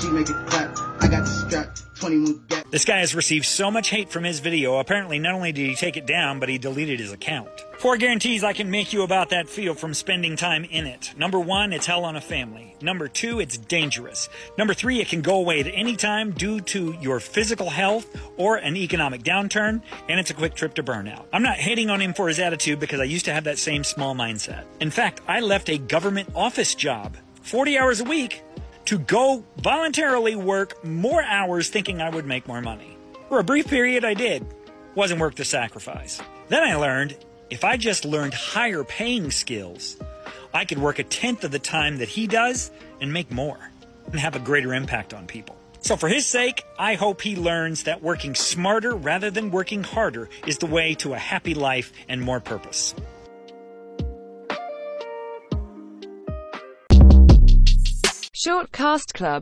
She make it clap. I got the strap. 21 gap. This guy has received so much hate from his video, apparently not only did he take it down, but he deleted his account. Four guarantees I can make you about that field from spending time in it. Number one, it's hell on a family. Number two, it's dangerous. Number three, it can go away at any time due to your physical health or an economic downturn, and it's a quick trip to burnout. I'm not hating on him for his attitude because I used to have that same small mindset. In fact, I left a government office job, 40 hours a week, to go voluntarily work more hours thinking I would make more money. For a brief period, I did. Wasn't worth the sacrifice. Then I learned if I just learned higher paying skills, I could work a tenth of the time that he does and make more and have a greater impact on people. So, for his sake, I hope he learns that working smarter rather than working harder is the way to a happy life and more purpose. Shortcast Club